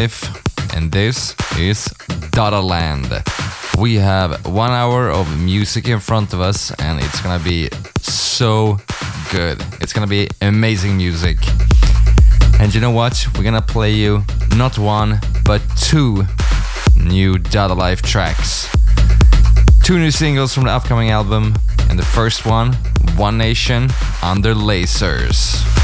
and this is Dada Land. We have one hour of music in front of us, and it's gonna be so good. It's gonna be amazing music. And you know what? We're gonna play you not one, but two new Dada Life tracks. Two new singles from the upcoming album, and the first one, One Nation Under Lasers.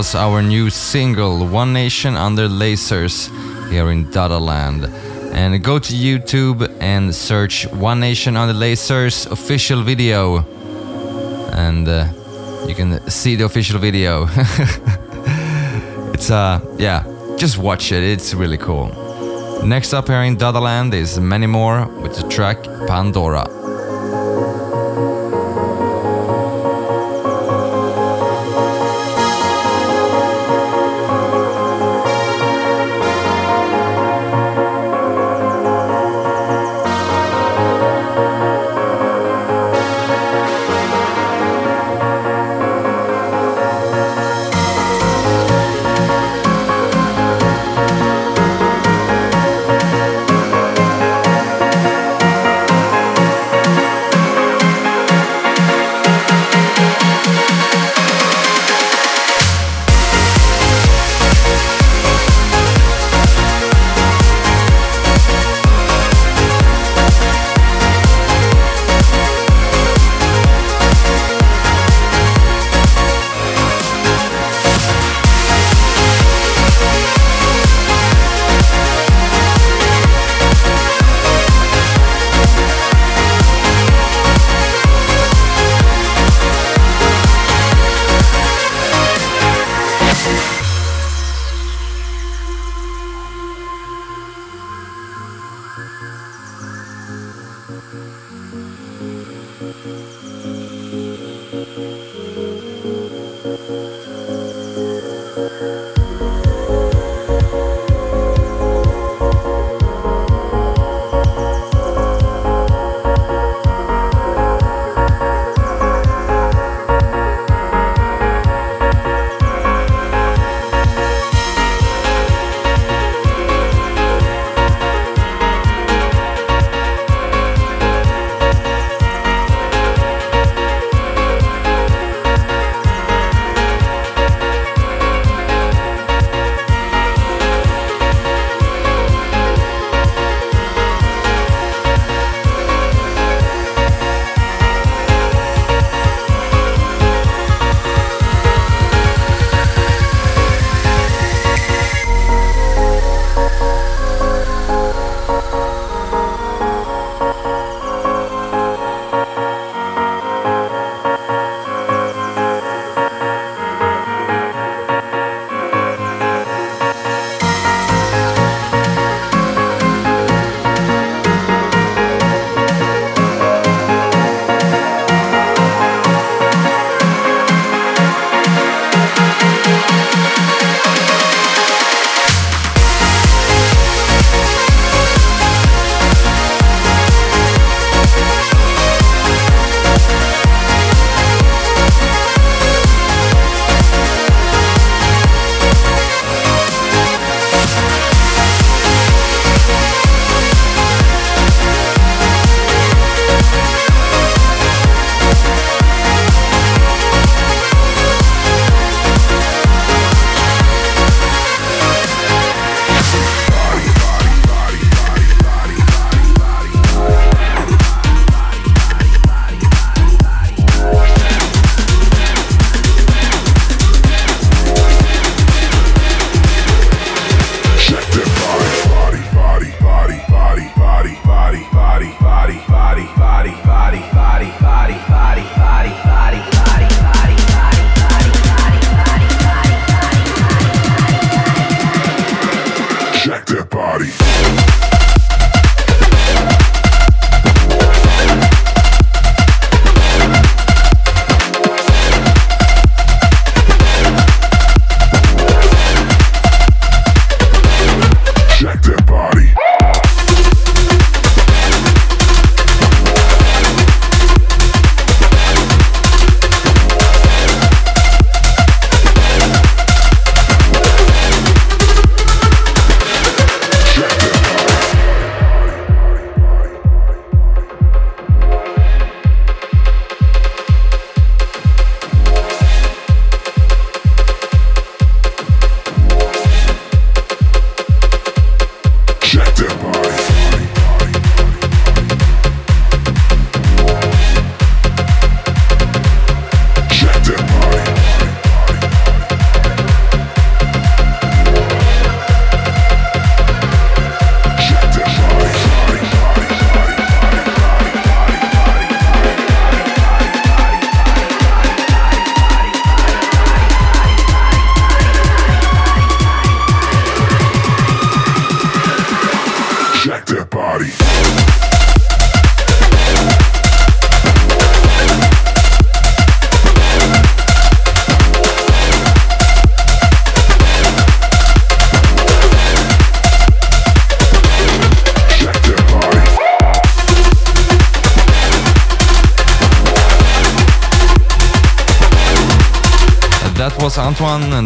Was our new single, One Nation Under Lasers, here in Dada Land. And go to YouTube and search One Nation Under Lasers official video. And uh, you can see the official video. it's, uh, yeah, just watch it, it's really cool. Next up here in Dada Land is Many More with the track Pandora.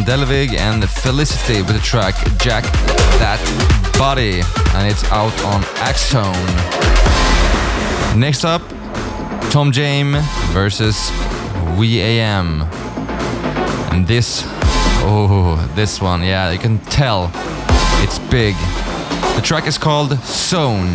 Delvig and Felicity with the track Jack That Body, and it's out on Axone. Next up, Tom Jame versus We.am. And this, oh, this one, yeah, you can tell it's big. The track is called Zone.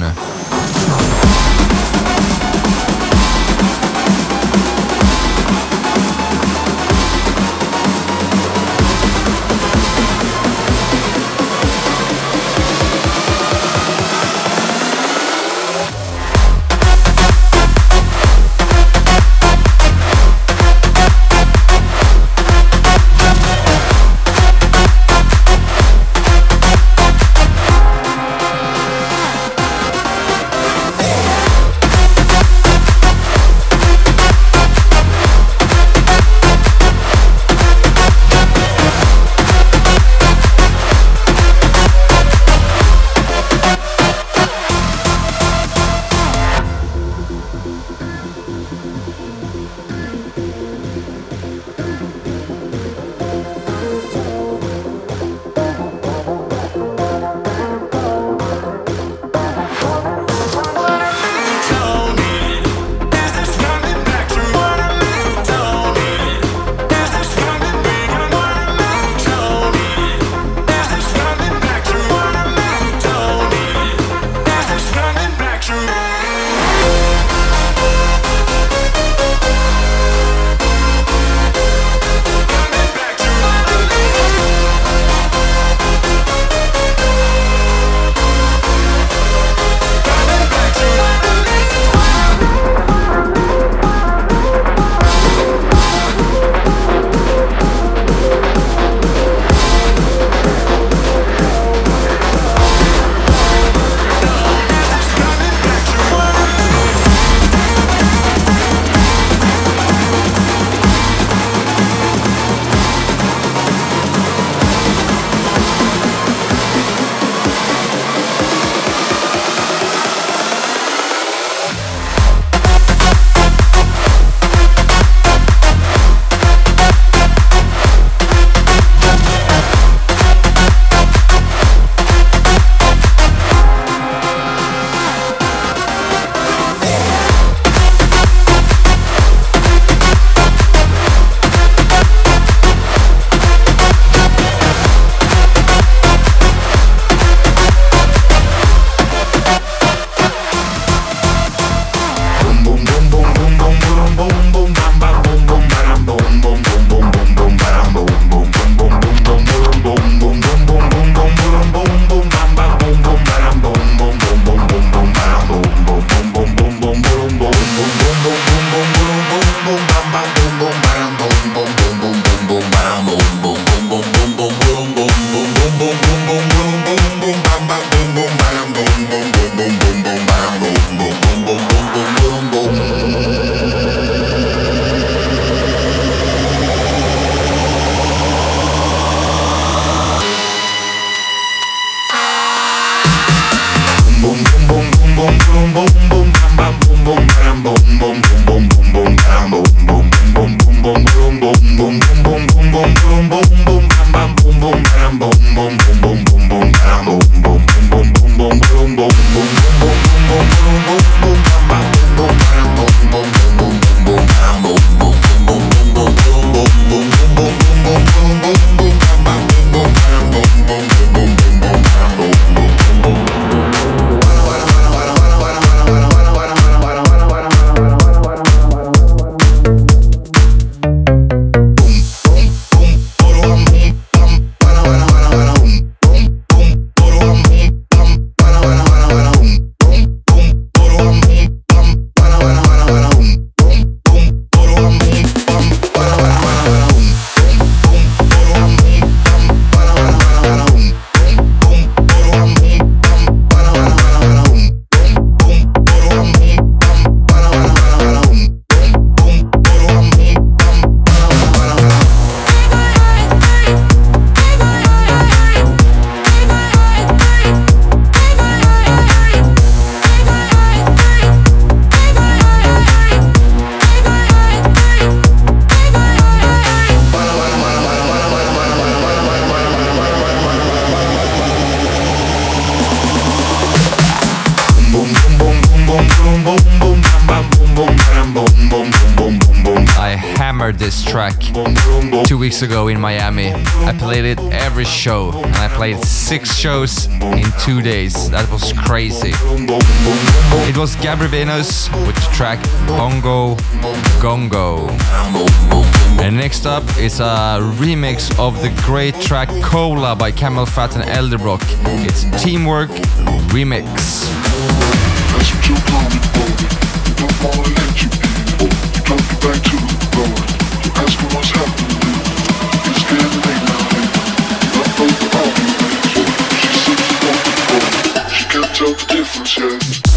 Thank you. Weeks ago in Miami. I played it every show, and I played six shows in two days. That was crazy. It was Gabry Venus with the track Bongo Gongo. And next up is a remix of the great track Cola by Camelphat and Elderbrook. It's Teamworx Remix. tell the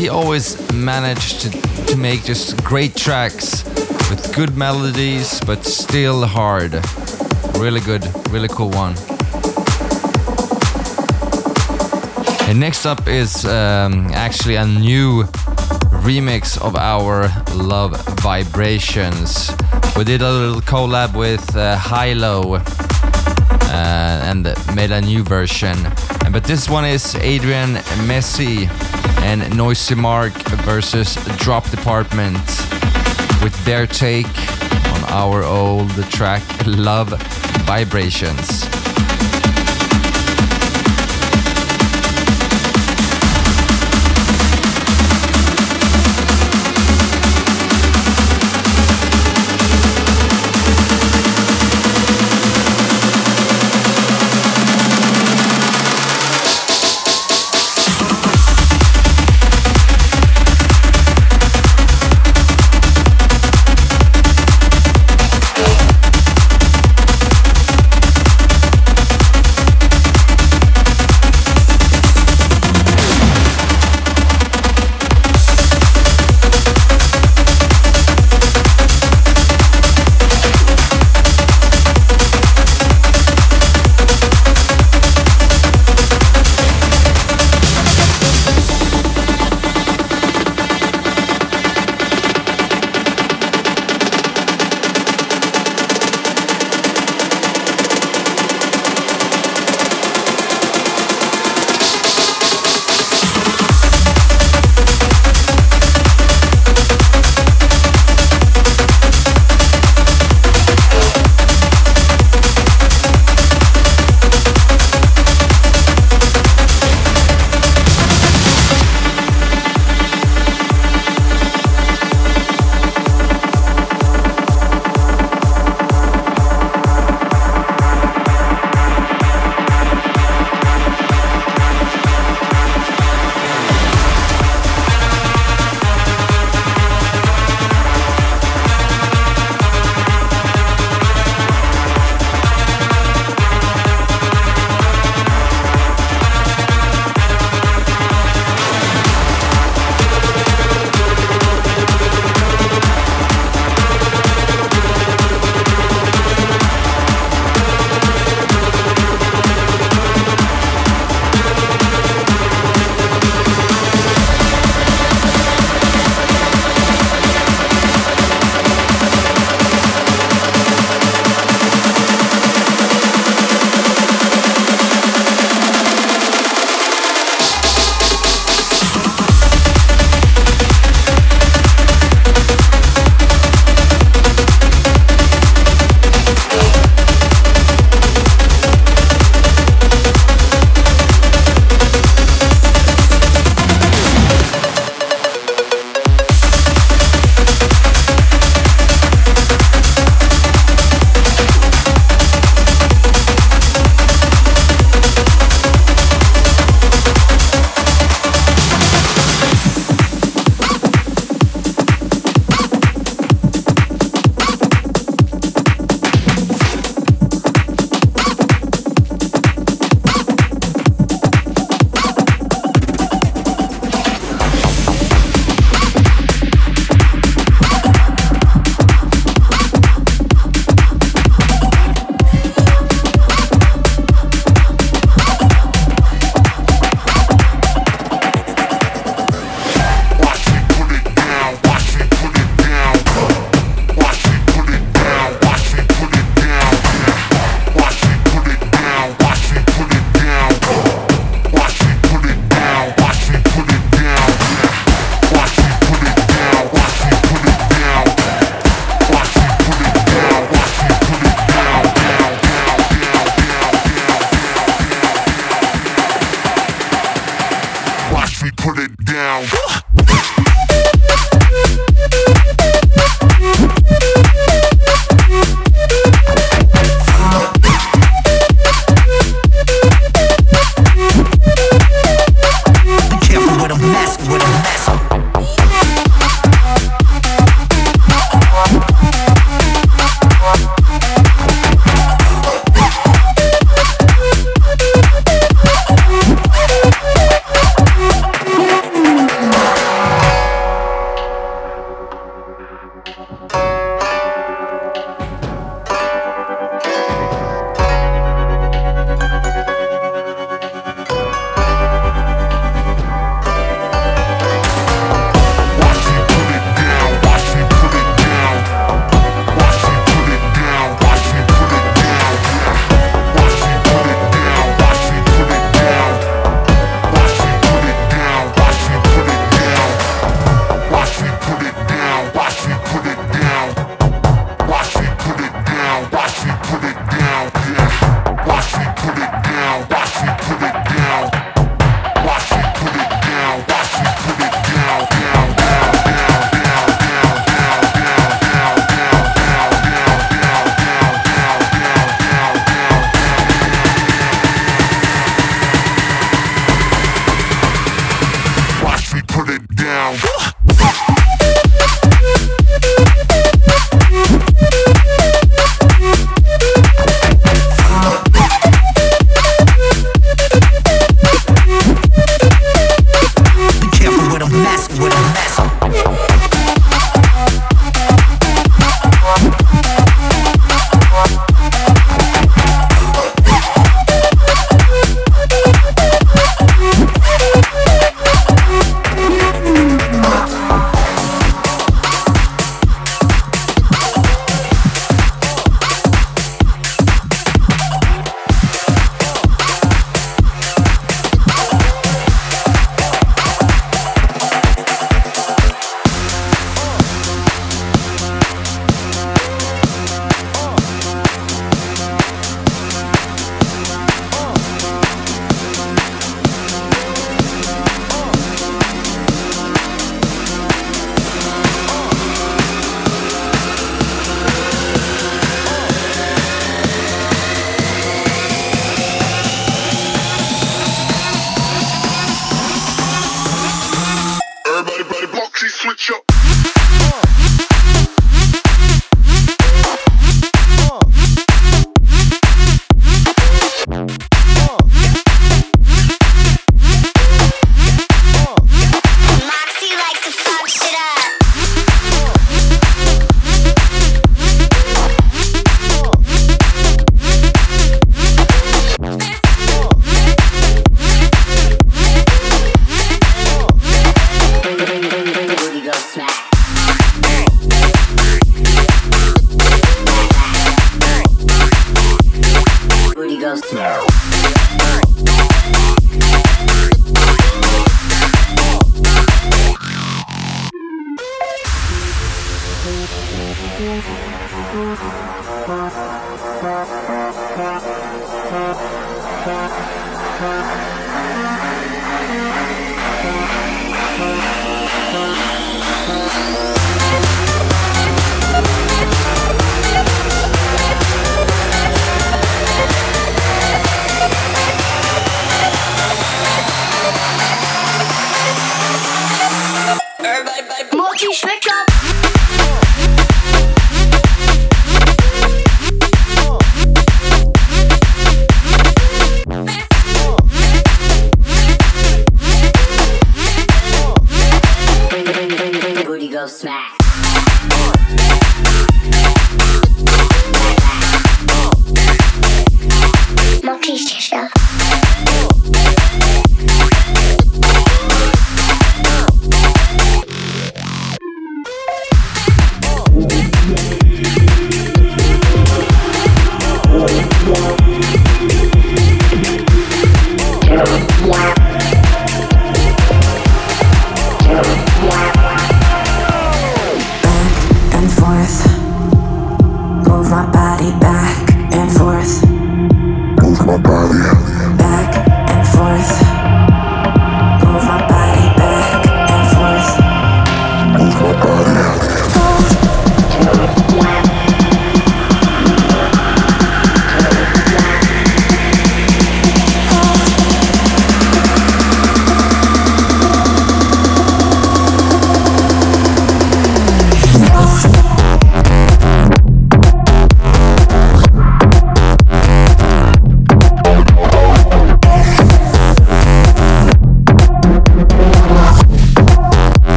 he always managed to, to make just great tracks with good melodies, but still hard. Really good, really cool one. And next up is um, actually a new remix of our Love Vibrations. We did a little collab with uh, Hilo uh, and made a new version. But this one is Adrien Meszi and Noizy Mark versus Drop Department with their take on our old track Love Vibrations.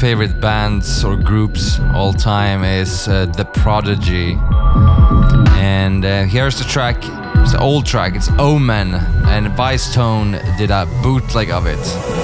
favorite bands or groups all time is uh, The Prodigy. And uh, here's the track, it's an old track, it's Omen, and Vicetone did a bootleg of it.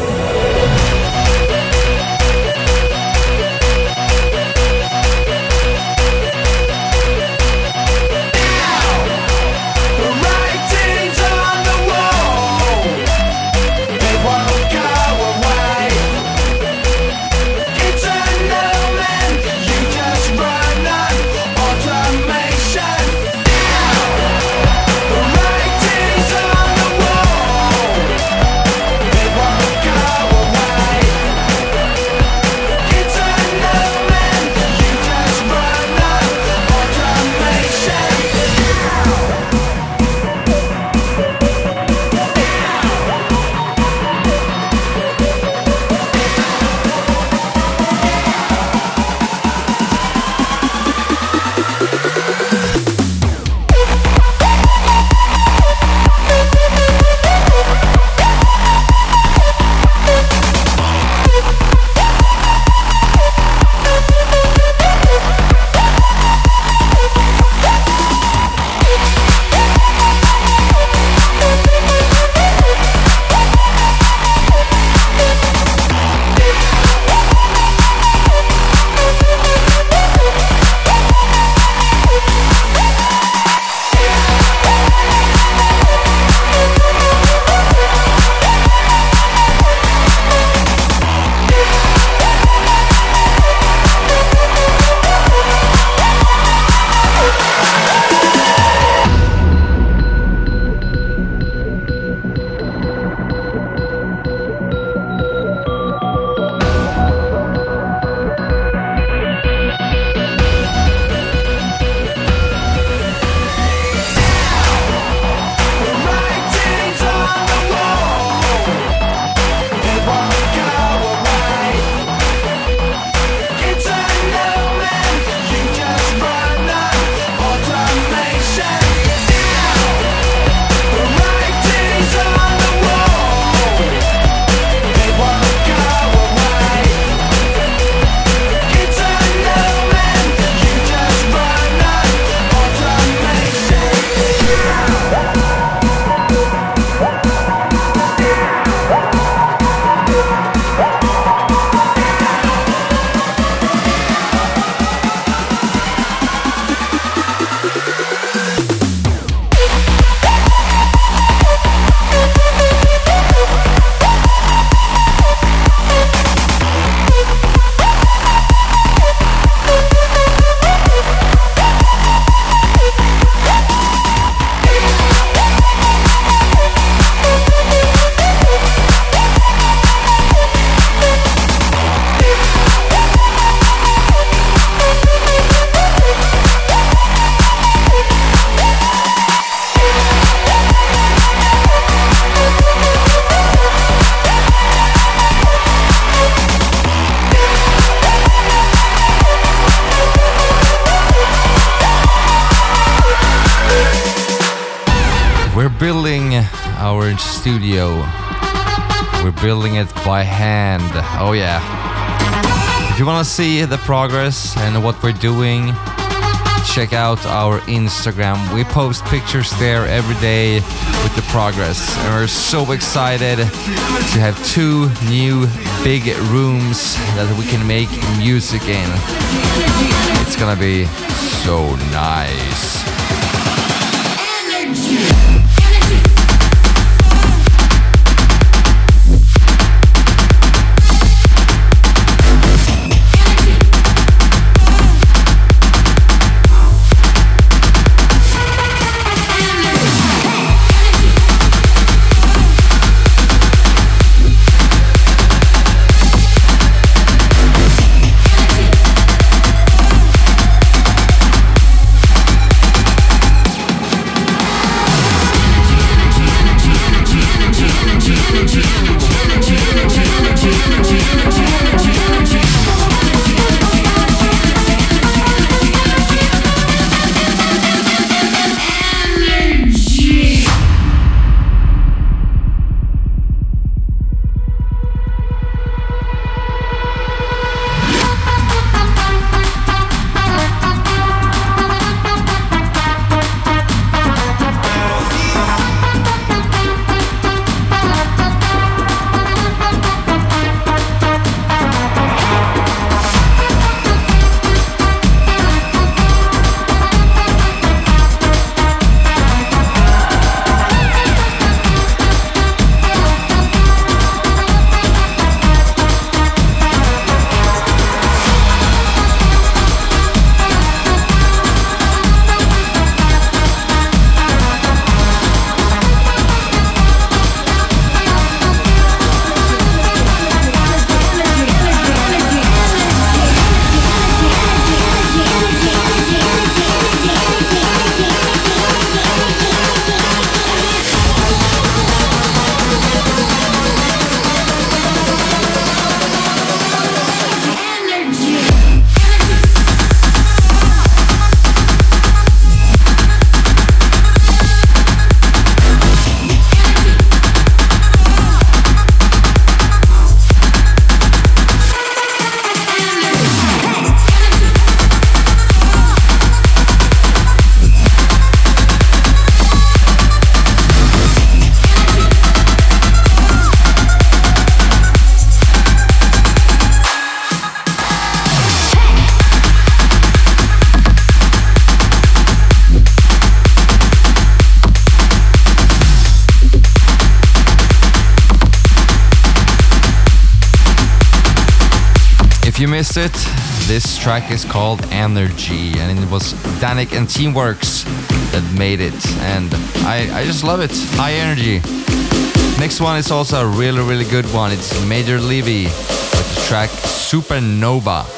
Building our studio. We're building it by hand. Oh, yeah. If you want to see the progress and what we're doing, check out our Instagram. We post pictures there every day with the progress. And we're so excited to have two new big rooms that we can make music in. It's gonna be so nice. If track is called Energy, and it was Dannic and Teamworx that made it, and I, I just love it. High energy. Next one is also a really, really good one. It's Maor Levi with the track Supernova.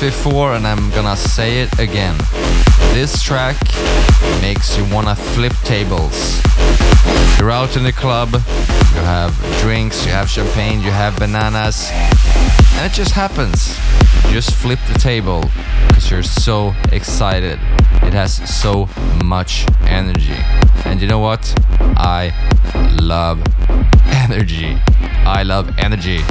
Before and I'm gonna say it again. This track makes you wanna flip tables. You're out in the club, you have drinks, you have champagne, you have bananas, and it just happens. You just flip the table because you're so excited. It has so much energy. And you know what? I love energy. I love energy.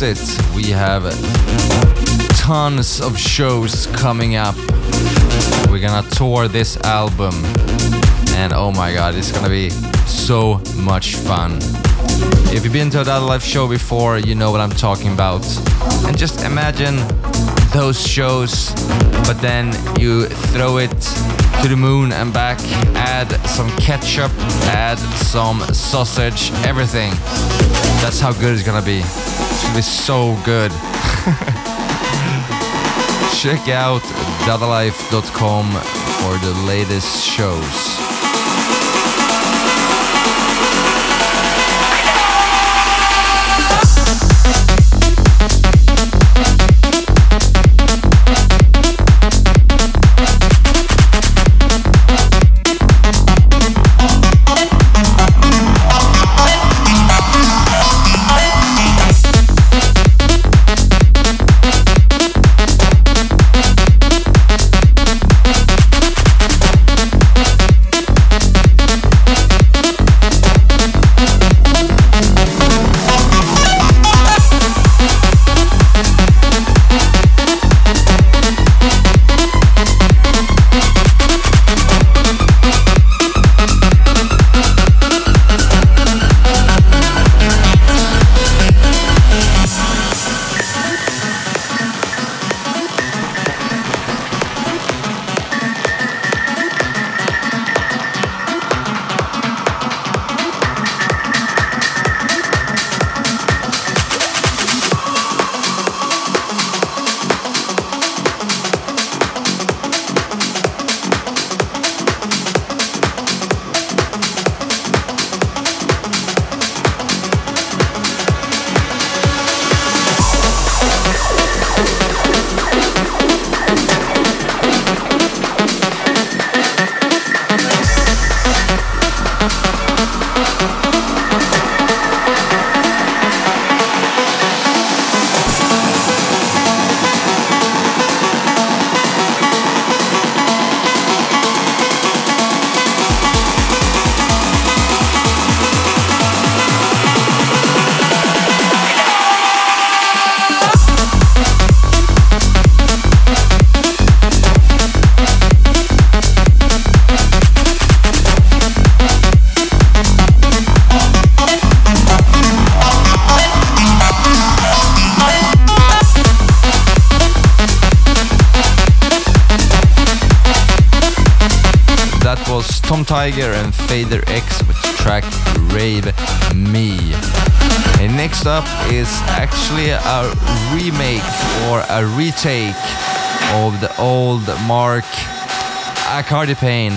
Missed it, we have tons of shows coming up. We're gonna tour this album, and oh my god, it's gonna be so much fun. If you've been to a Dada Life show before, you know what I'm talking about. And just imagine those shows, but then you throw it to the moon and back, add some ketchup, add some sausage, everything. That's how good it's gonna be. It's gonna be so good. Check out dadalife.com for the latest shows. Tom Tyger and FaderX with the track Rave Me. And next up is actually a remake or a retake of the old Mark Acardi Payne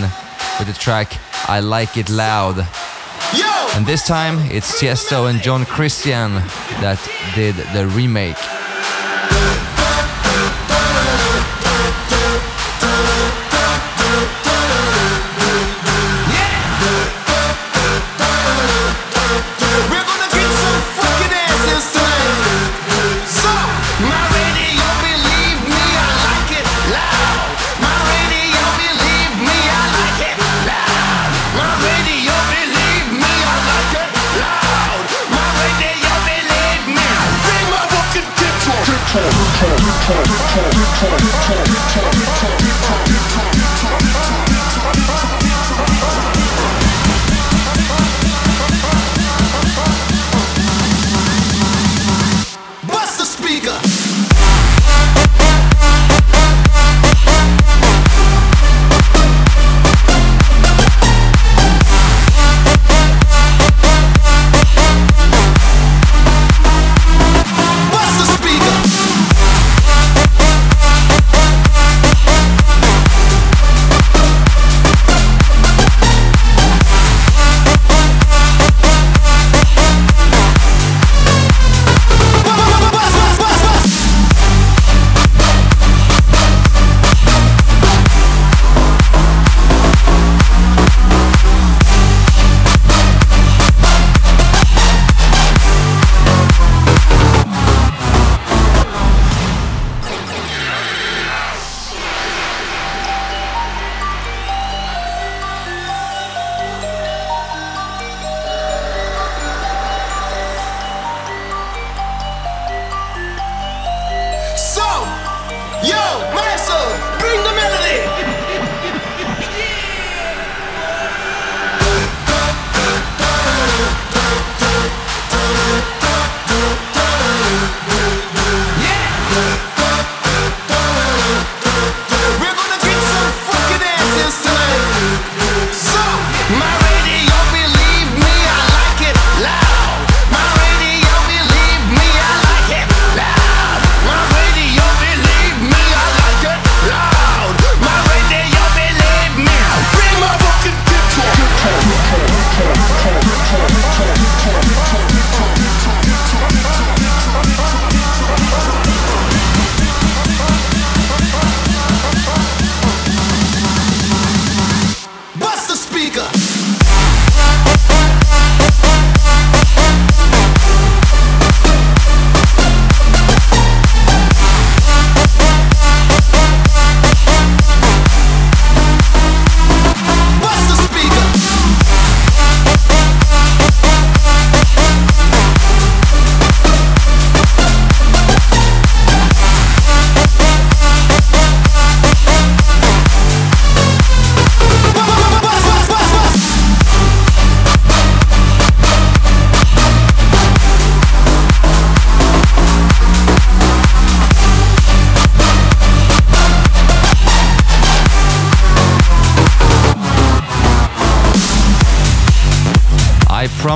with the track I Like It Loud. And this time it's Tiesto and John Christian that did the remake.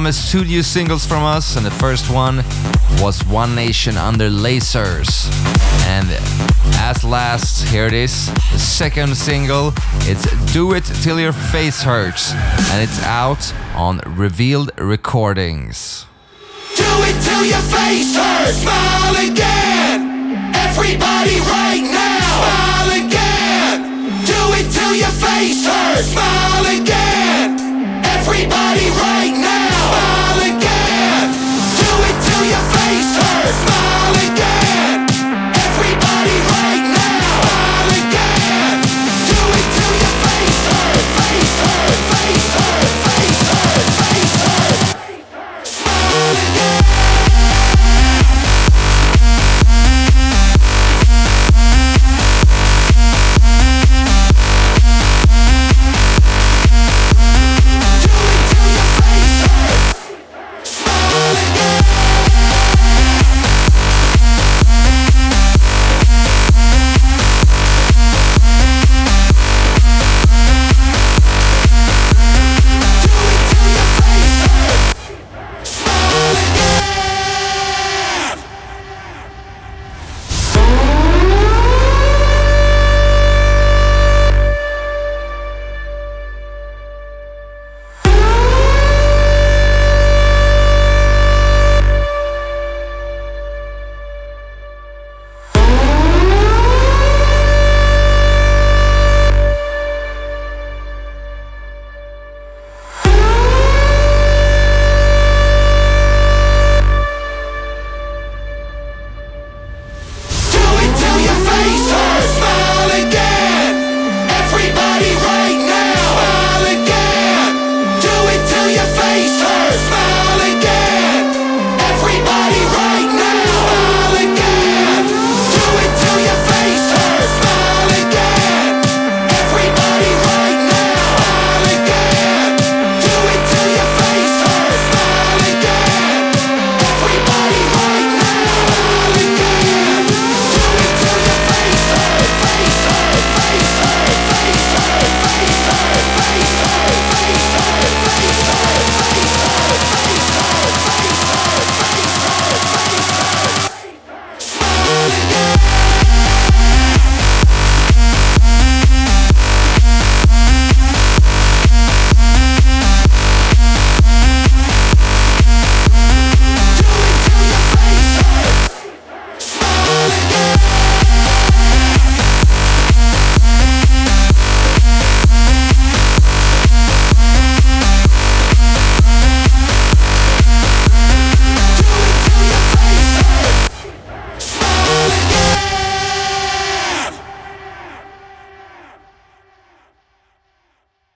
Promised two new singles from us, and the first one was One Nation Under Lasers. And at last, here it is, the second single. It's Do It Till Your Face Hurts, and it's out on Revealed Recordings. Do it till your face hurts. Smile again. Everybody right now. Smile again. Do it till your face hurts. Smile again. Everybody right now. Smile again. Do it till your face hurts. Smile again.